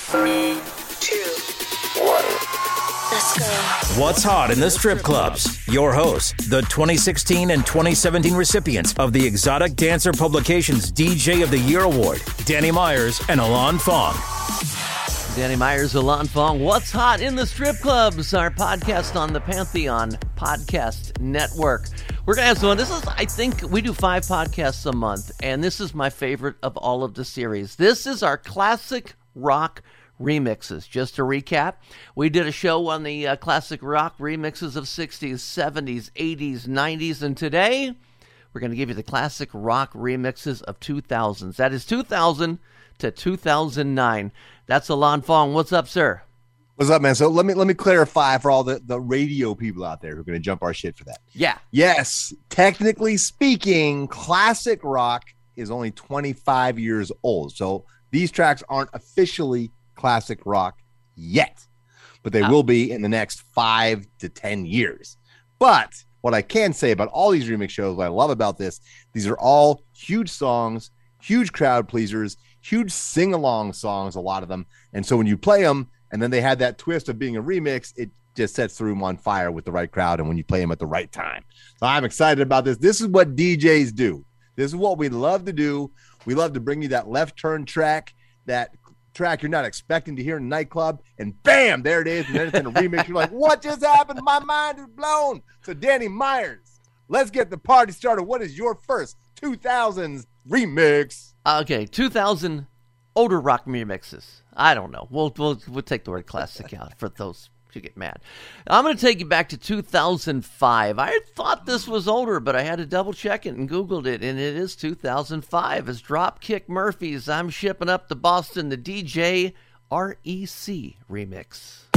Three, two, one. Let's go. What's hot in the strip clubs? Your hosts, the 2016 and 2017 recipients of the Exotic Dancer Publications DJ of the Year Award, Danny Myers and Alon Fong. Danny Myers, Alon Fong. What's hot in the strip clubs? Our podcast on the Pantheon Podcast Network. We're gonna have some. This is, I think, we do five podcasts a month, and this is my favorite of all of the series. This is our classic rock remixes. Just to recap, we did a show on the uh, classic rock remixes of 60s, 70s, 80s, 90s, and today we're going to give you the classic rock remixes of 2000s. That is 2000 to 2009. That's Alon Fong. What's up, sir? What's up, man? So let me let me clarify for all the, the radio people out there who are going to jump our shit for that. Yeah. Yes, technically speaking, classic rock is only 25 years old. So these tracks aren't officially classic rock yet, but they will be in the next five to 10 years. But what I can say about all these remix shows, what I love about this, these are all huge songs, huge crowd pleasers, huge sing along songs, a lot of them. And so when you play them, and then they had that twist of being a remix, it just sets the room on fire with the right crowd and when you play them at the right time. So I'm excited about this. This is what DJs do. This is what we love to do. We love to bring you that left turn track, that track you're not expecting to hear in a nightclub, and bam, there it is. And then it's in a remix. You're like, what just happened? My mind is blown. So, Danny Myers, let's get the party started. What is your first 2000s remix? Uh, okay, 2000 older rock remixes. I don't know. We'll we'll, we'll take the word classic out for those who get mad. I'm going to take you back to 2005. I thought this was older, but I had to double check it and Googled it, and it is 2005. As Dropkick Murphys, I'm shipping up to Boston the DJ REC remix.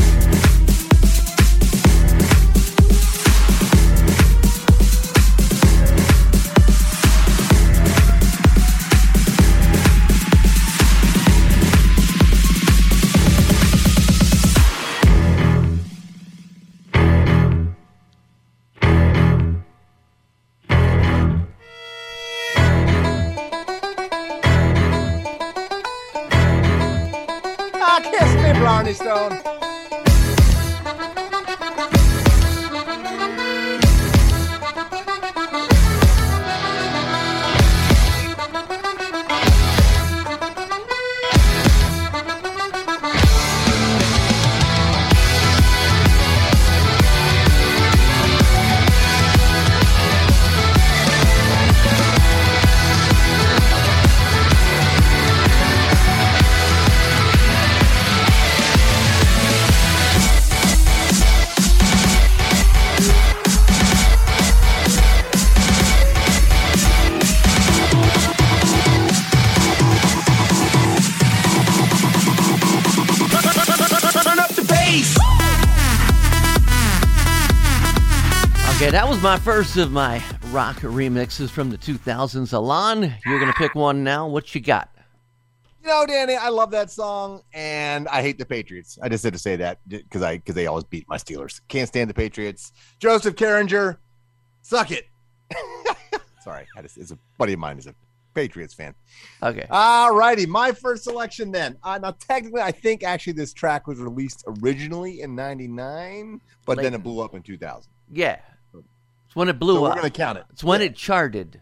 My first of my rock remixes from the 2000s. Alon, you're going to pick one now. What you got? You know, Danny, I love that song, and I hate the Patriots. I just had to say that because I because they always beat my Steelers. Can't stand the Patriots. Joseph Carringer, suck it. Sorry, just, it's a buddy of mine is a Patriots fan. Okay. All righty, my first selection then. Uh, now, technically, I think actually this track was released originally in '99, but then it blew up in 2000. Yeah. It's when it blew So we're gonna count it. It's when Yeah. it charted.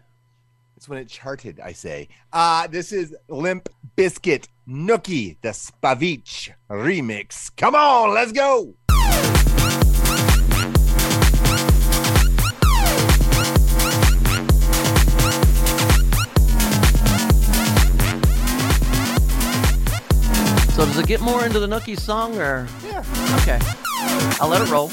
It's when it charted, I say. Uh, this is Limp Bizkit Nookie, the Spaveech remix. Come on, let's go. So does it get more into the Nookie song or? Yeah. Okay. I'll let it roll.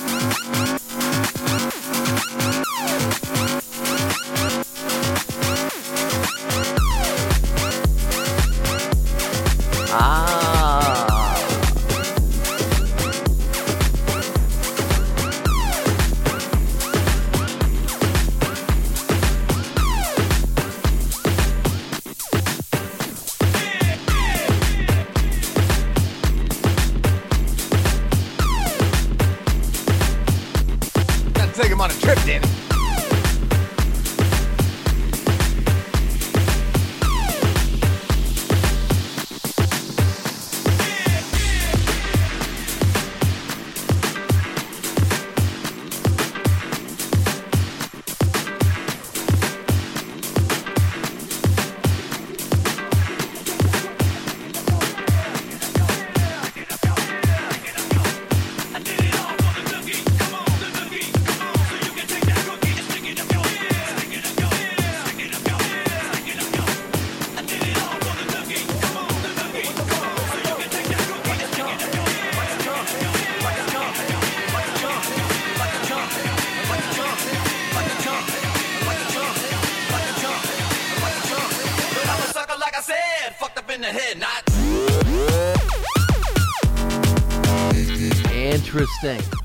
Interesting.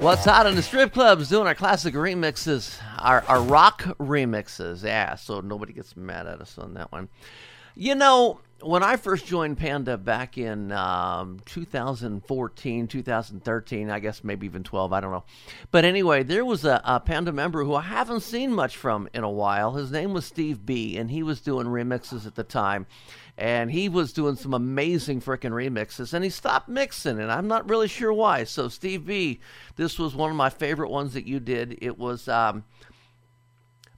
What's hot in the strip clubs? Doing our classic remixes, our, our rock remixes. Yeah, so nobody gets mad at us on that one. You know, when I first joined Panda back in um, 2014, 2013, I guess maybe even 12, I don't know. But anyway, there was a, a, Panda member who I haven't seen much from in a while. His name was Steve B, and he was doing remixes at the time. And he was doing some amazing freaking remixes, and he stopped mixing, and I'm not really sure why. So, Steve B, this was one of my favorite ones that you did. It was. Um,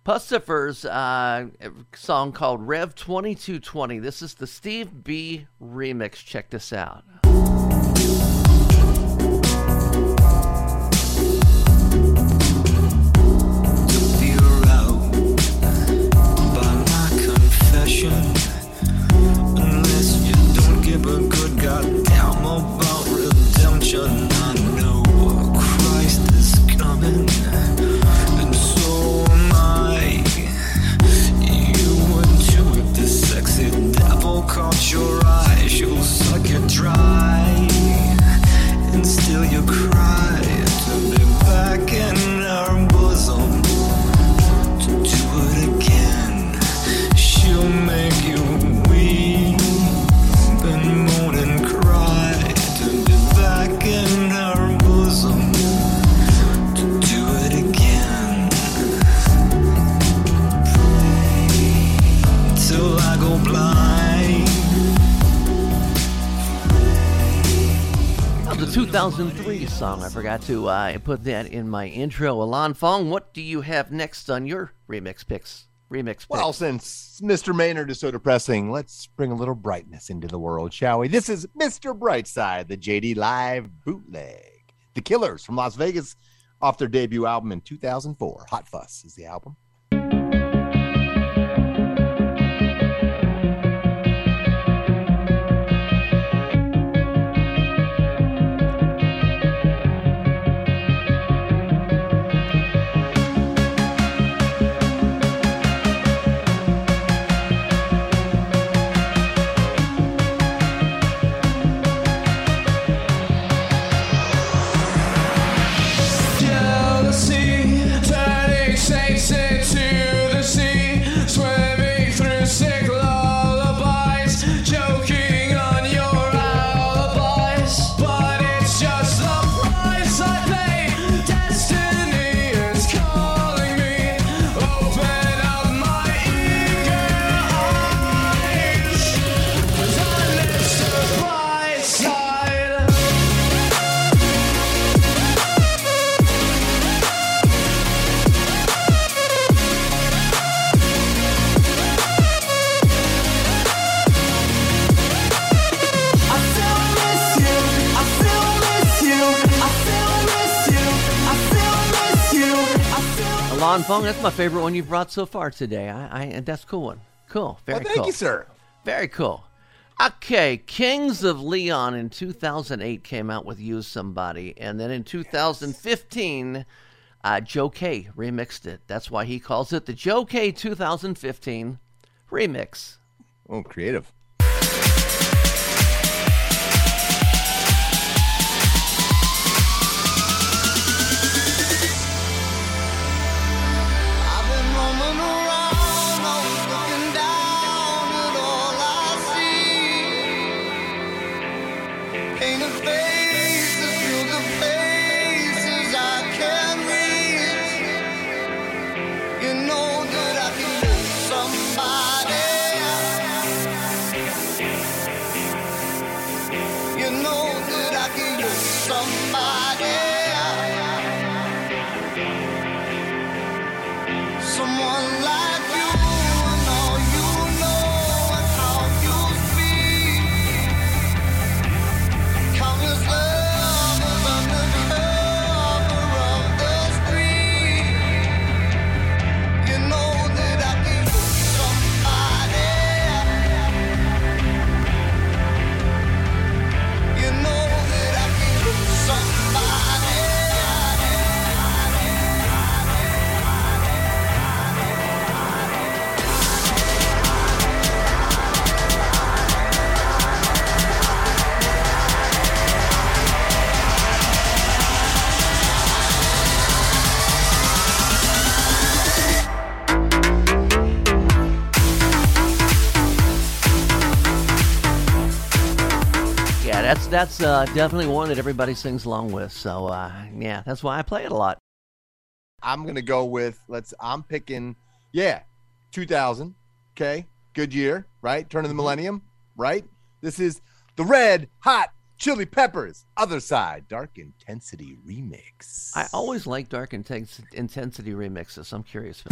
Puscifer's uh, song called Rev 2220. This is the Steve B remix. Check this out. 2003 song. I forgot to uh, put that in my intro. Alon Fong, what do you have next on your remix picks? Remix picks? Well, since Mr. Maynard is so depressing, let's bring a little brightness into the world, shall we? This is Mr. Brightside, the JD Live bootleg. The Killers from Las Vegas off their debut album in 2004. Hot Fuss is the album. That's my favorite one you've brought so far today. I, I that's a cool one. Cool. Very well, thank cool. you, sir. Very cool. Okay, Kings of Leon in 2008 came out with Use Somebody, and then in 2015, uh, Joe K remixed it. That's why he calls it the Joe K 2015 remix. Oh, creative. Ain't a face to feel the faces that's uh, definitely one that everybody sings along with. So uh, yeah, that's why I play it a lot. I'm gonna go with let's. I'm picking yeah, 2000. Okay, good year, right? Turn of the mm-hmm. millennium, right? This is the Red Hot Chili Peppers, Otherside, Dark Intensity remix. I always like Dark Intensity remixes. I'm curious.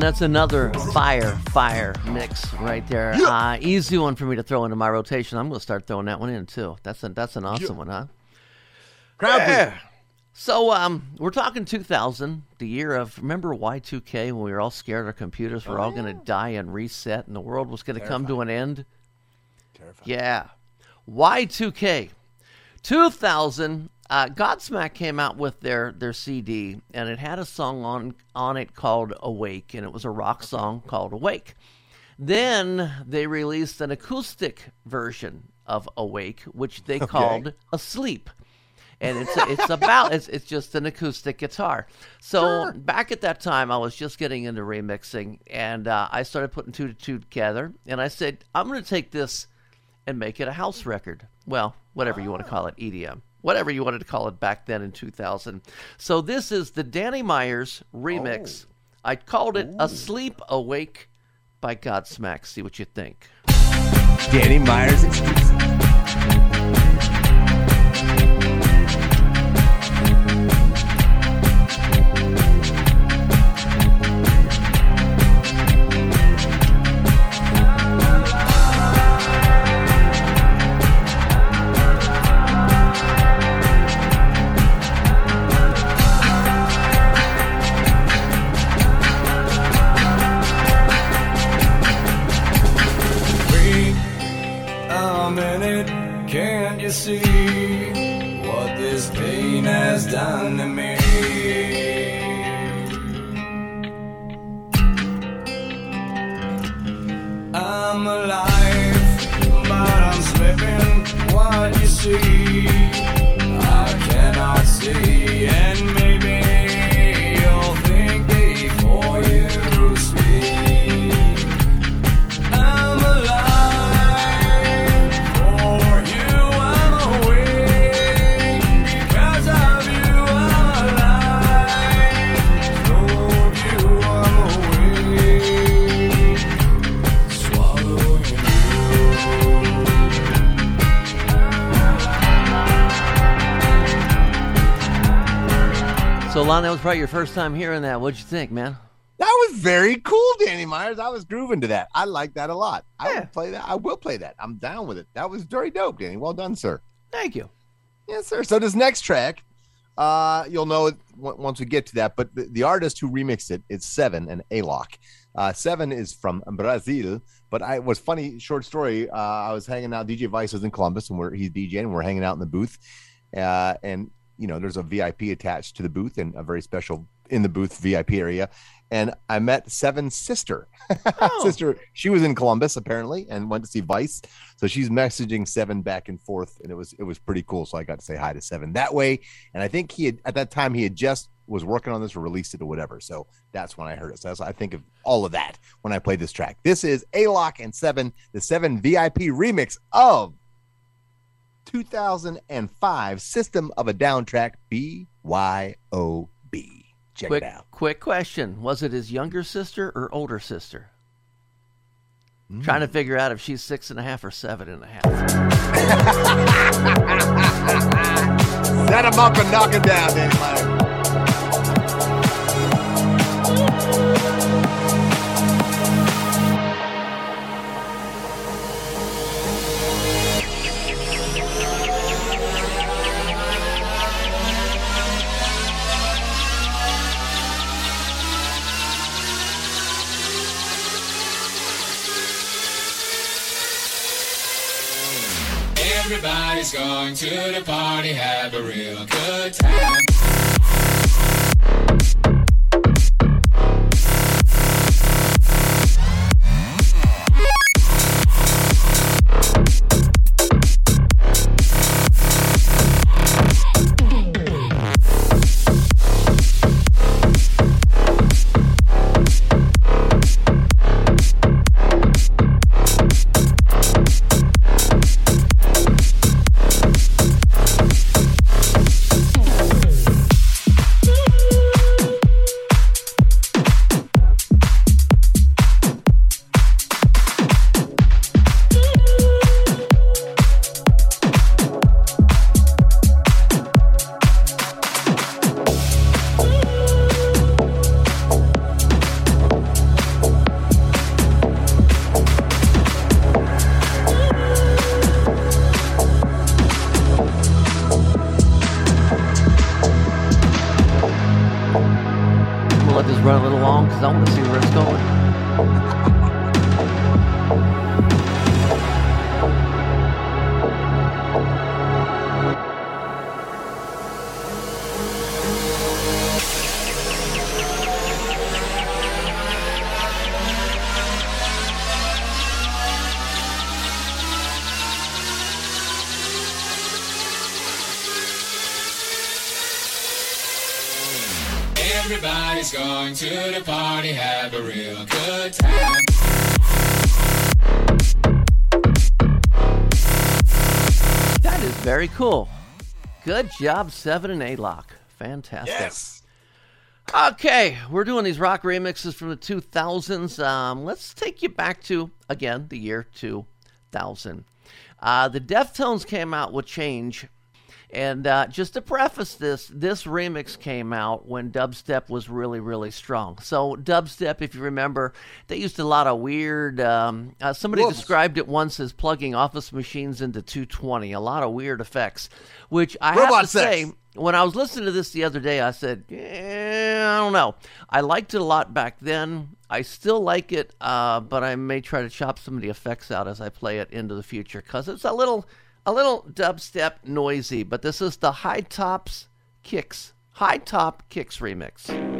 That's another fire, fire mix right there. Uh, easy one for me to throw into my rotation. I'm going to start throwing that one in too. That's a, that's an awesome one, huh? Crowd yeah. So um, we're talking 2000, the year of remember Y2K when we were all scared our computers were oh, all going to die and reset and the world was going to come to an end. Terrifying. Yeah, Y2K, 2000 uh, Godsmack came out with their their CD, and it had a song on on it called "Awake," and it was a rock song called "Awake." Then they released an acoustic version of "Awake," which they okay. called "Asleep." and it's it's about it's it's just an acoustic guitar. So sure. back at that time, I was just getting into remixing, and uh, I started putting two to two together. And I said, I'm going to take this and make it a house record. Well, whatever you want to call it, EDM whatever you wanted to call it back then in 2000. So this is the Danny Myers remix. Oh. I called it Ooh. Asleep Awake by Godsmack. See what you think. Danny Myers exclusive. see what this pain has done to me. Lon, that was probably your first time hearing that. What'd you think, man? That was very cool, Danny Myers. I was grooving to that. I like that a lot. I Yeah. will play that. I will play that. I'm down with it. That was very dope, Danny. Well done, sir. Thank you. Yes, sir. So this next track, uh, you'll know it w- once we get to that. But the, the artist who remixed it is Sevenn and Alok. Uh, Sevenn is from Brazil. But I was funny short story. Uh, I was hanging out. DJ Vice was in Columbus, and we're he's DJing. And we're hanging out in the booth, uh, and you know there's a VIP attached to the booth and a very special in the booth VIP area. And I met Sevenn's sister. Oh. sister, she was in Columbus apparently, and went to see Vice. So she's messaging Sevenn back and forth, and it was it was pretty cool. So I got to say hi to Sevenn that way. And I think he had at that time he had just was working on this or released it or whatever. So that's when I heard it. So that's, I think of all of that when I played this track. This is Alok and Sevenn, the Sevenn VIP remix of 2005 System of a Down track BYOB. Check Quick, it out. quick question: Was it his younger sister or older sister? Hmm. Trying to figure out if she's six and a half or seven and a half. Set him up and knock him down, Danny Everybody's going to the party, have a real good time. Very cool. Good job, Sevenn and Alok. Fantastic. Yes. Okay, we're doing these rock remixes from the 2000s. Um, let's take you back to, again, the year 2000. Uh, the Deftones came out with Change. And uh, just to preface this, this remix came out when dubstep was really, really strong. So, dubstep, if you remember, they used a lot of weird. Um, uh, somebody Whoops. described it once as plugging office machines into 220. A lot of weird effects, which I have to sex. say, when I was listening to this the other day, I said, I don't know. I liked it a lot back then. I still like it, uh, but I may try to chop some of the effects out as I play it into the future because it's a little, a little dubstep noisy. But this is the High Tops Kicks, High Top Kicks remix.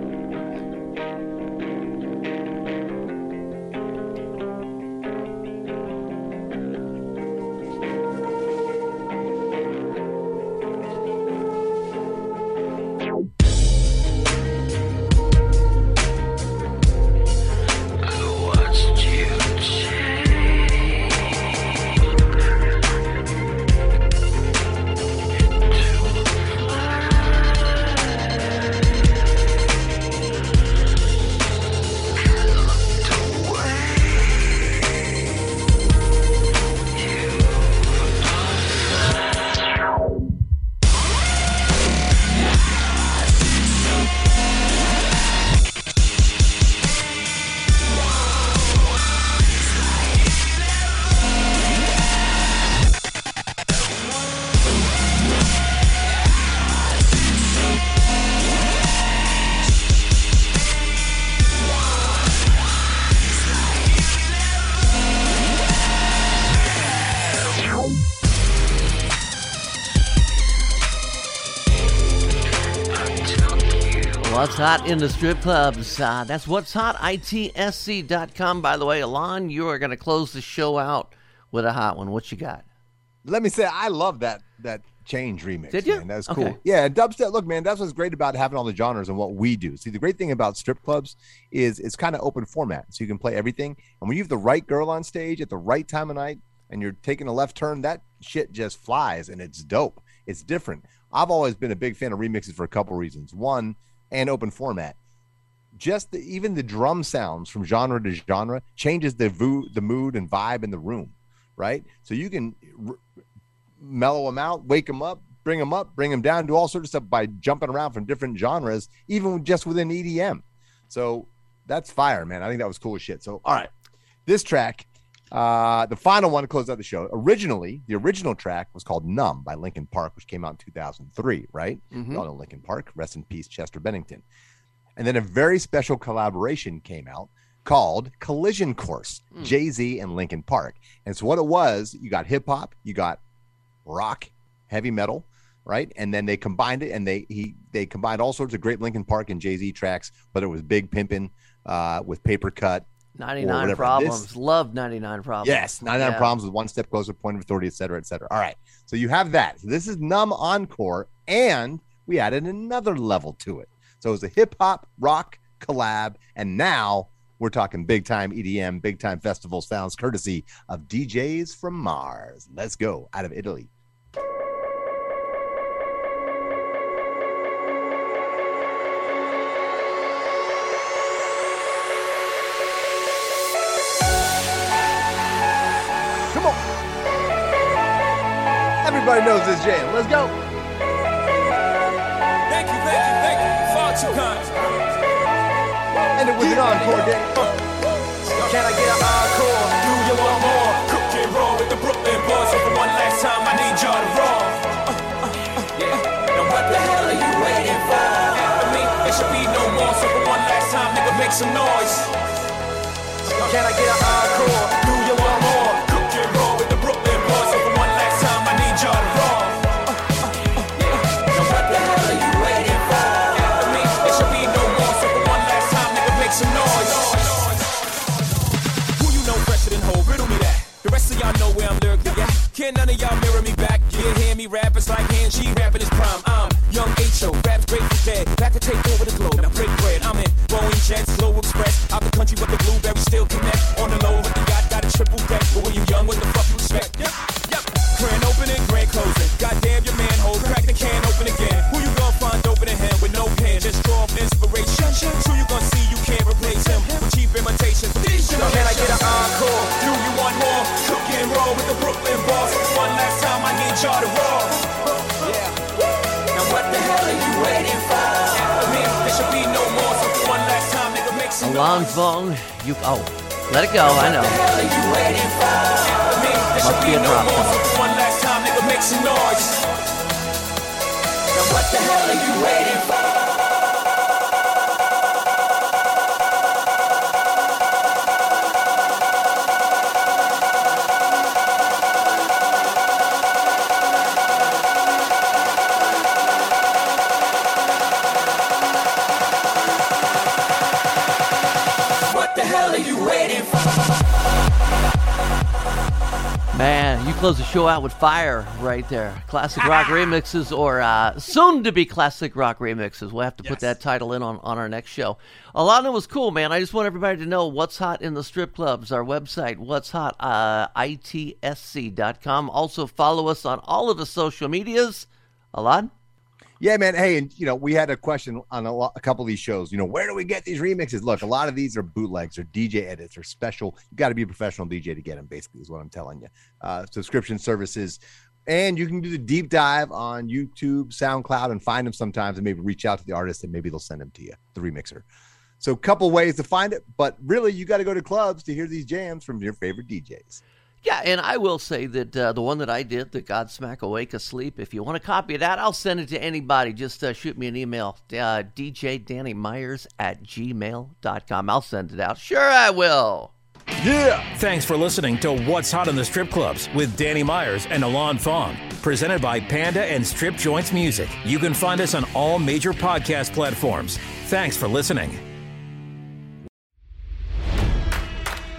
Hot in the strip clubs? Uh, that's what's hot, ITSC.com. By the way, Alon, you are going to close the show out with a hot one. What you got? Let me say, I love that that change remix. Did you? Man. That's cool. Okay. Yeah, dubstep. Look, man, that's what's great about having all the genres and what we do. See, the great thing about strip clubs is it's kind of open format, so you can play everything. And when you have the right girl on stage at the right time of night, and you're taking a left turn, that shit just flies, and it's dope. It's different. I've always been a big fan of remixes for a couple reasons. One, and open format. Just the, even the drum sounds from genre to genre changes the vo- the mood and vibe in the room, right? So you can r- mellow them out, wake them up, bring them up, bring them down, do all sorts of stuff by jumping around from different genres, even just within EDM. So that's fire, man. I think that was cool as shit. So, all right, this track, uh, the final one to close out the show. Originally, the original track was called "Numb" by Linkin Park, which came out in 2003. Right? You all know Linkin Park. Rest in peace, Chester Bennington. And then a very special collaboration came out called Collision Course, Jay Z and Linkin Park. And so what it was, you got hip hop, you got rock, heavy metal, right? And then they combined it, and they he they combined all sorts of great Linkin Park and Jay Z tracks, whether it was Big Pimpin' uh, with Paper Cut. 99. Problems. This- Love 99 Problems. Yes, 99 Yeah. problems with one step closer, point of authority, et cetera, et cetera. All right. So you have that. So this is Numb Encore, and we added another level to it. So it was a hip hop rock collab, and now we're talking big time EDM, big time festival sounds, courtesy of DJs from Mars. Let's go out of Italy. Everybody knows this jam. Let's go. Thank you, thank you, thank you. Far too kind. End it with an encore, Danny. Can I get an encore? Do you want more? Cook and roll with the Brooklyn boys. So for one last time, I need y'all to roll. Yeah. Now what the hell are you waiting for? After me, there should be no more. So for one last time, nigga, make some noise. Can I get an encore? G rapping his prime. I'm young H.O., raps great for dead. Back to take over the globe, now break bread. I'm in Boeing Jets, Slow Express. Out the country, but the blueberries still connect. On the low, with the yacht, got a triple deck. But when you young, what the fuck you expect? Yep, yep. Grand opening, grand closing. Goddamn your manhole, crack the can open again. Who you gonna find open in him with no pen? Just draw inspiration. Who you gonna see you can't replace him with cheap imitations? Can I get an encore? Do you want more? Cook and roll with the Brooklyn boss. One last time, I need y'all to roll. Noise. Vong. You, oh, let it go. I know. Must be a drop what the hell are you waiting Man, you close the show out with fire right there. Classic rock remixes or uh, soon to be classic rock remixes. We'll have to put that title in on, on our next show. Alana was cool, man. I just want everybody to know what's hot in the strip clubs. Our website, what's hot, uh, ITSC.com. Also, follow us on all of the social medias. Alon? Yeah, man. Hey, and you know, we had a question on a, a couple of these shows. You know, where do we get these remixes? Look, a lot of these are bootlegs or DJ edits or special. You got to be a professional DJ to get them. Basically, is what I'm telling you. Uh, subscription services, and you can do the deep dive on YouTube, SoundCloud, and find them sometimes, and maybe reach out to the artist, and maybe they'll send them to you, the remixer. So, a couple ways to find it, but really, you got to go to clubs to hear these jams from your favorite DJs. Yeah, and I will say that uh, the one that I did, the Godsmack Awake Asleep, if you want a copy of that, I'll send it to anybody. Just uh, shoot me an email, uh, DJ Danny Myers at gmail.com. I'll send it out. Sure, I will. Yeah. Thanks for listening to What's Hot in the Strip Clubs with Danny Myers and Alon Fong. Presented by Panda and Strip Joints Music. You can find us on all major podcast platforms. Thanks for listening.